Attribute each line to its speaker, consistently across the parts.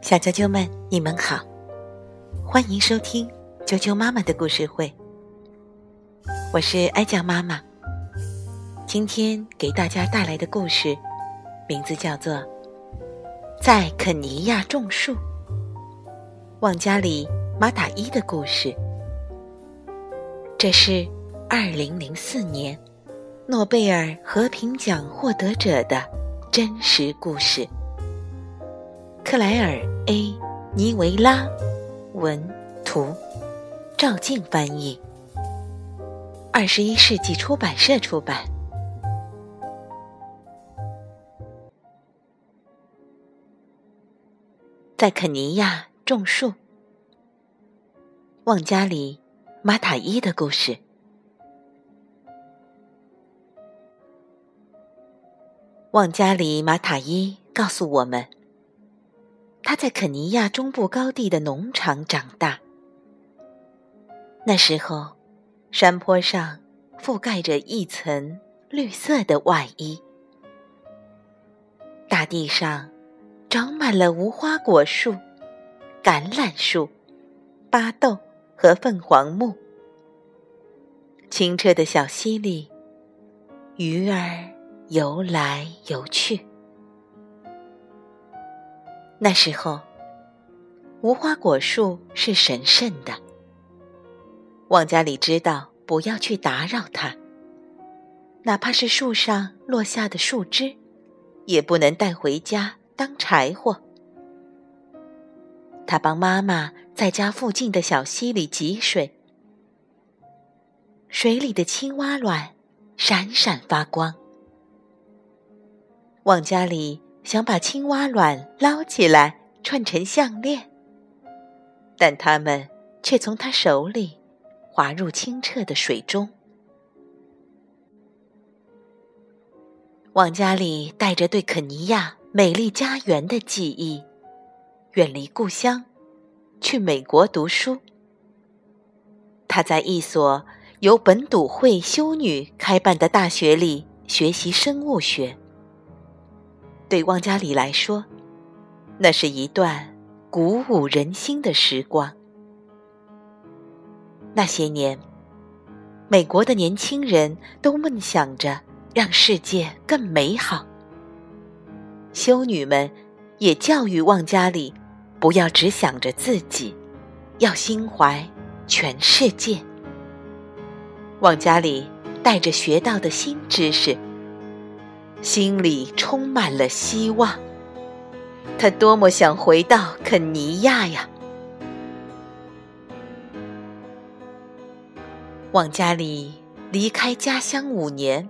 Speaker 1: 小啾啾们，你们好，欢迎收听啾啾妈妈的故事会。我是哀酱妈妈，今天给大家带来的故事名字叫做《在肯尼亚种树》。旺加里马塔伊的故事，这是二零零四年诺贝尔和平奖获得者的真实故事。克莱尔 ·A· 尼维拉，文图，赵静翻译，二十一世纪出版社出版。在肯尼亚种树，旺加里马塔伊的故事。旺加里马塔伊告诉我们。他在肯尼亚中部高地的农场长大。那时候，山坡上覆盖着一层绿色的外衣，大地上长满了无花果树、橄榄树、巴豆和凤凰木。清澈的小溪里，鱼儿游来游去。那时候，无花果树是神圣的。旺加里知道不要去打扰它，哪怕是树上落下的树枝，也不能带回家当柴火。他帮妈妈在家附近的小溪里汲水，水里的青蛙卵闪闪发光。旺加里。想把青蛙卵捞起来串成项链，但它们却从他手里滑入清澈的水中。往家里带着对肯尼亚美丽家园的记忆，远离故乡，去美国读书。他在一所由本笃会修女开办的大学里学习生物学。对汪加里来说，那是一段鼓舞人心的时光。那些年，美国的年轻人都梦想着让世界更美好。修女们也教育旺加里，不要只想着自己，要心怀全世界。旺加里带着学到的新知识。心里充满了希望，他多么想回到肯尼亚呀！往家里离开家乡五年，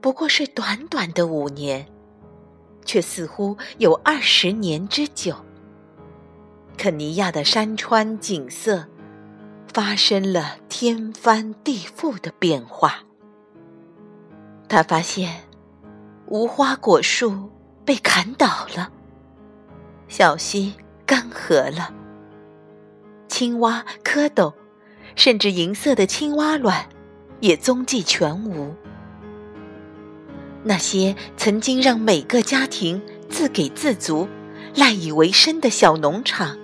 Speaker 1: 不过是短短的五年，却似乎有二十年之久。肯尼亚的山川景色发生了天翻地覆的变化，他发现。无花果树被砍倒了，小溪干涸了，青蛙、蝌蚪，甚至银色的青蛙卵，也踪迹全无。那些曾经让每个家庭自给自足、赖以为生的小农场，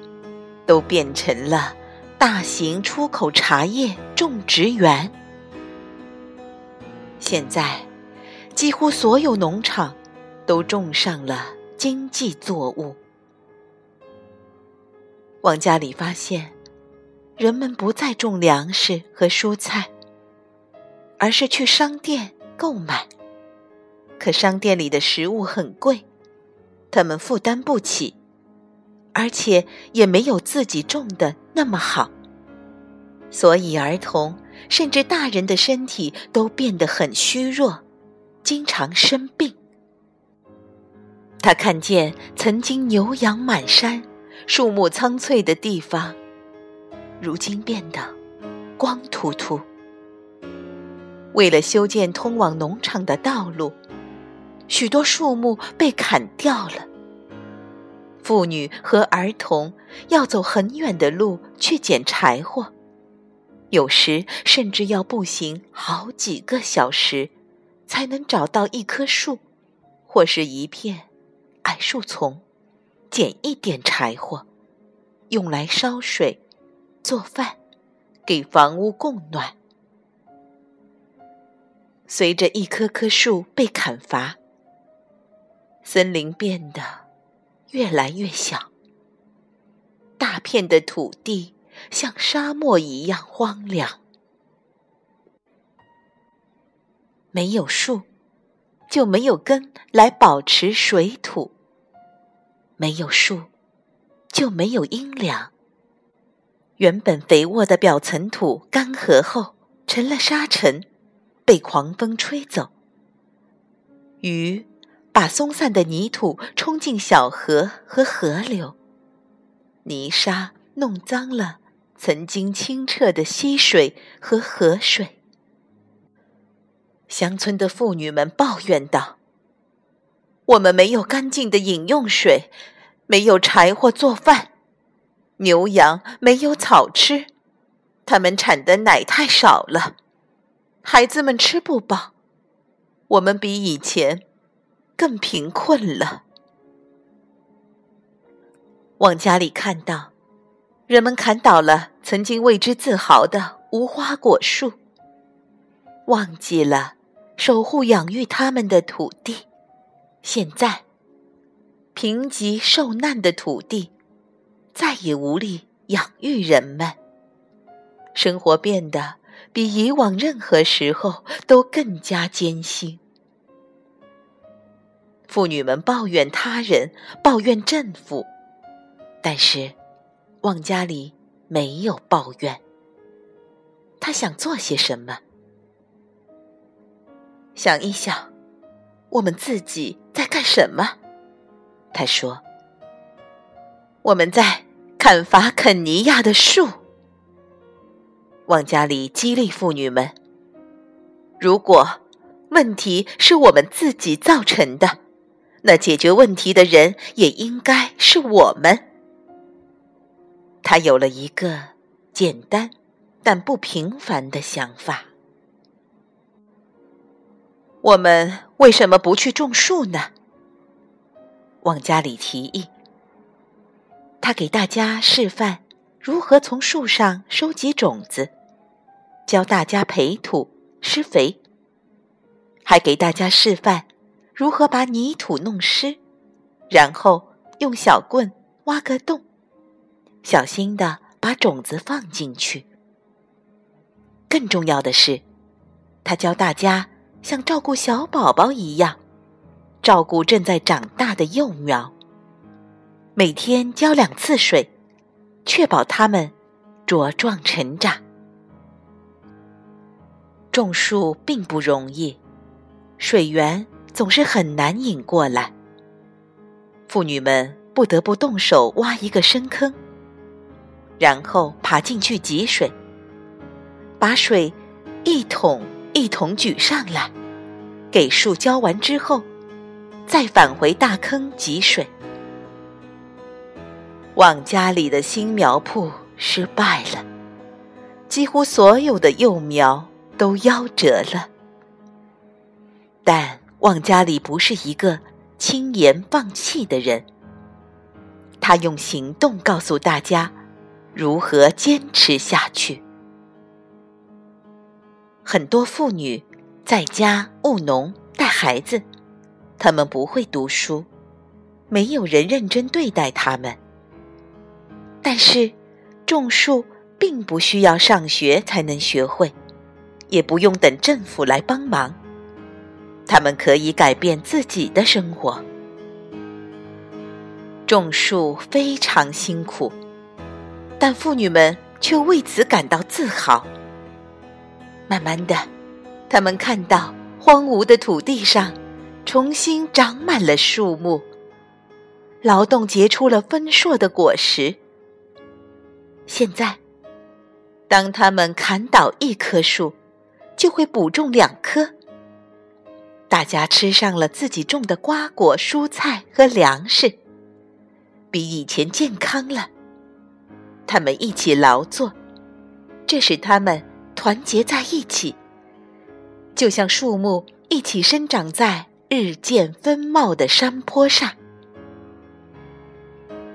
Speaker 1: 都变成了大型出口茶叶种植园。现在。几乎所有农场都种上了经济作物。王家里发现，人们不再种粮食和蔬菜，而是去商店购买。可商店里的食物很贵，他们负担不起，而且也没有自己种的那么好。所以，儿童甚至大人的身体都变得很虚弱。经常生病。他看见曾经牛羊满山、树木苍翠的地方，如今变得光秃秃。为了修建通往农场的道路，许多树木被砍掉了。妇女和儿童要走很远的路去捡柴火，有时甚至要步行好几个小时。才能找到一棵树，或是一片矮树丛，捡一点柴火，用来烧水、做饭，给房屋供暖。随着一棵棵树被砍伐，森林变得越来越小，大片的土地像沙漠一样荒凉。没有树，就没有根来保持水土；没有树，就没有阴凉。原本肥沃的表层土干涸后，成了沙尘。被狂风吹走，雨把松散的泥土冲进小河和河流，泥沙弄脏了曾经清澈的溪水和河水。乡村的妇女们抱怨道：“我们没有干净的饮用水，没有柴火做饭，牛羊没有草吃，他们产的奶太少了。”孩子们吃不饱，我们比以前更贫困了。往家里看到，人们砍倒了曾经为之自豪的无花果树，忘记了守护养育他们的土地。现在，贫瘠受难的土地再也无力养育人们，生活变得。比以往任何时候都更加艰辛。妇女们抱怨他人，抱怨政府，但是旺家里没有抱怨。他想做些什么？想一想，我们自己在干什么？他说：“我们在砍伐肯尼亚的树。”往家里激励妇女们：“如果问题是我们自己造成的，那解决问题的人也应该是我们。”他有了一个简单但不平凡的想法：我们为什么不去种树呢？往家里提议，他给大家示范。如何从树上收集种子，教大家培土施肥，还给大家示范如何把泥土弄湿，然后用小棍挖个洞，小心的把种子放进去。更重要的是，他教大家像照顾小宝宝一样，照顾正在长大的幼苗，每天浇两次水。确保它们茁壮成长。种树并不容易，水源总是很难引过来。妇女们不得不动手挖一个深坑，然后爬进去汲水，把水一桶一同举上来，给树浇完之后，再返回大坑汲水。旺家里的新苗圃失败了，几乎所有的幼苗都夭折了。但旺家里不是一个轻言放弃的人，他用行动告诉大家如何坚持下去。很多妇女在家务农带孩子，她们不会读书，没有人认真对待她们。但是，种树并不需要上学才能学会，也不用等政府来帮忙。他们可以改变自己的生活。种树非常辛苦，但妇女们却为此感到自豪。慢慢的，他们看到荒芜的土地上重新长满了树木，劳动结出了丰硕的果实。现在，当他们砍倒一棵树，就会补种两棵。大家吃上了自己种的瓜果、蔬菜和粮食，比以前健康了。他们一起劳作，这使他们团结在一起，就像树木一起生长在日渐丰茂的山坡上。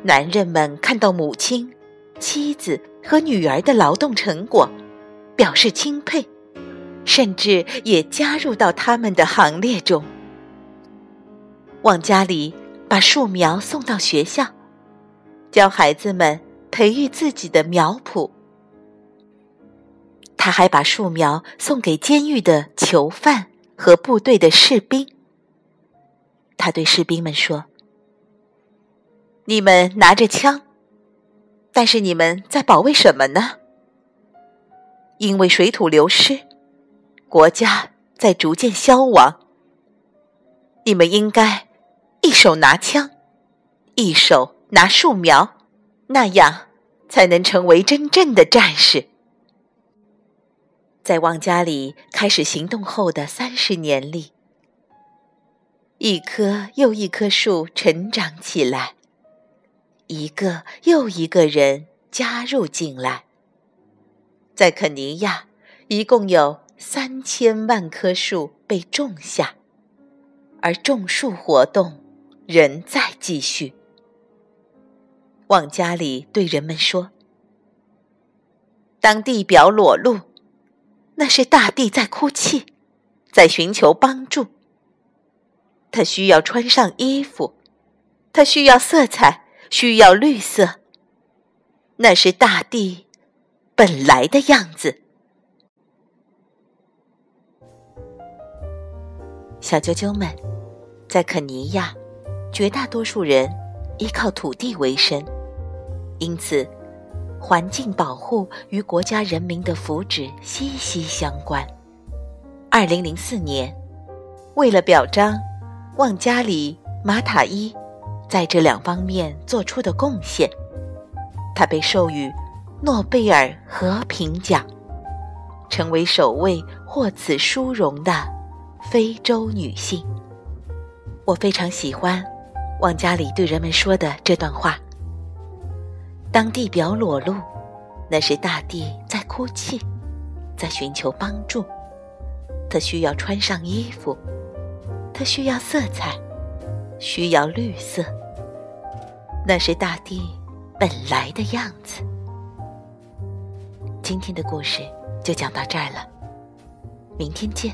Speaker 1: 男人们看到母亲、妻子和女儿的劳动成果，表示钦佩，甚至也加入到他们的行列中。往家里把树苗送到学校，教孩子们培育自己的苗圃。他还把树苗送给监狱的囚犯和部队的士兵。他对士兵们说：“你们拿着枪，但是你们在保卫什么呢？因为水土流失，国家在逐渐消亡。你们应该一手拿枪，一手拿树苗，那样才能成为真正的战士。”在旺家里开始行动后的三十年里，一棵又一棵树成长起来，一个又一个人加入进来。在肯尼亚，一共有三千万棵树被种下，而种树活动仍在继续。旺家里对人们说：“当地表裸露。”那是大地在哭泣，在寻求帮助。它需要穿上衣服，它需要色彩，需要绿色。那是大地本来的样子。小啾啾们，在肯尼亚，绝大多数人依靠土地为生，因此。环境保护与国家人民的福祉息息相关。二零零四年，为了表彰旺加里马塔伊在这两方面做出的贡献，他被授予诺贝尔和平奖，成为首位获此殊荣的非洲女性。我非常喜欢旺加里对人们说的这段话。当地表裸露，那是大地在哭泣，在寻求帮助。它需要穿上衣服，它需要色彩，需要绿色。那是大地本来的样子。今天的故事就讲到这儿了，明天见。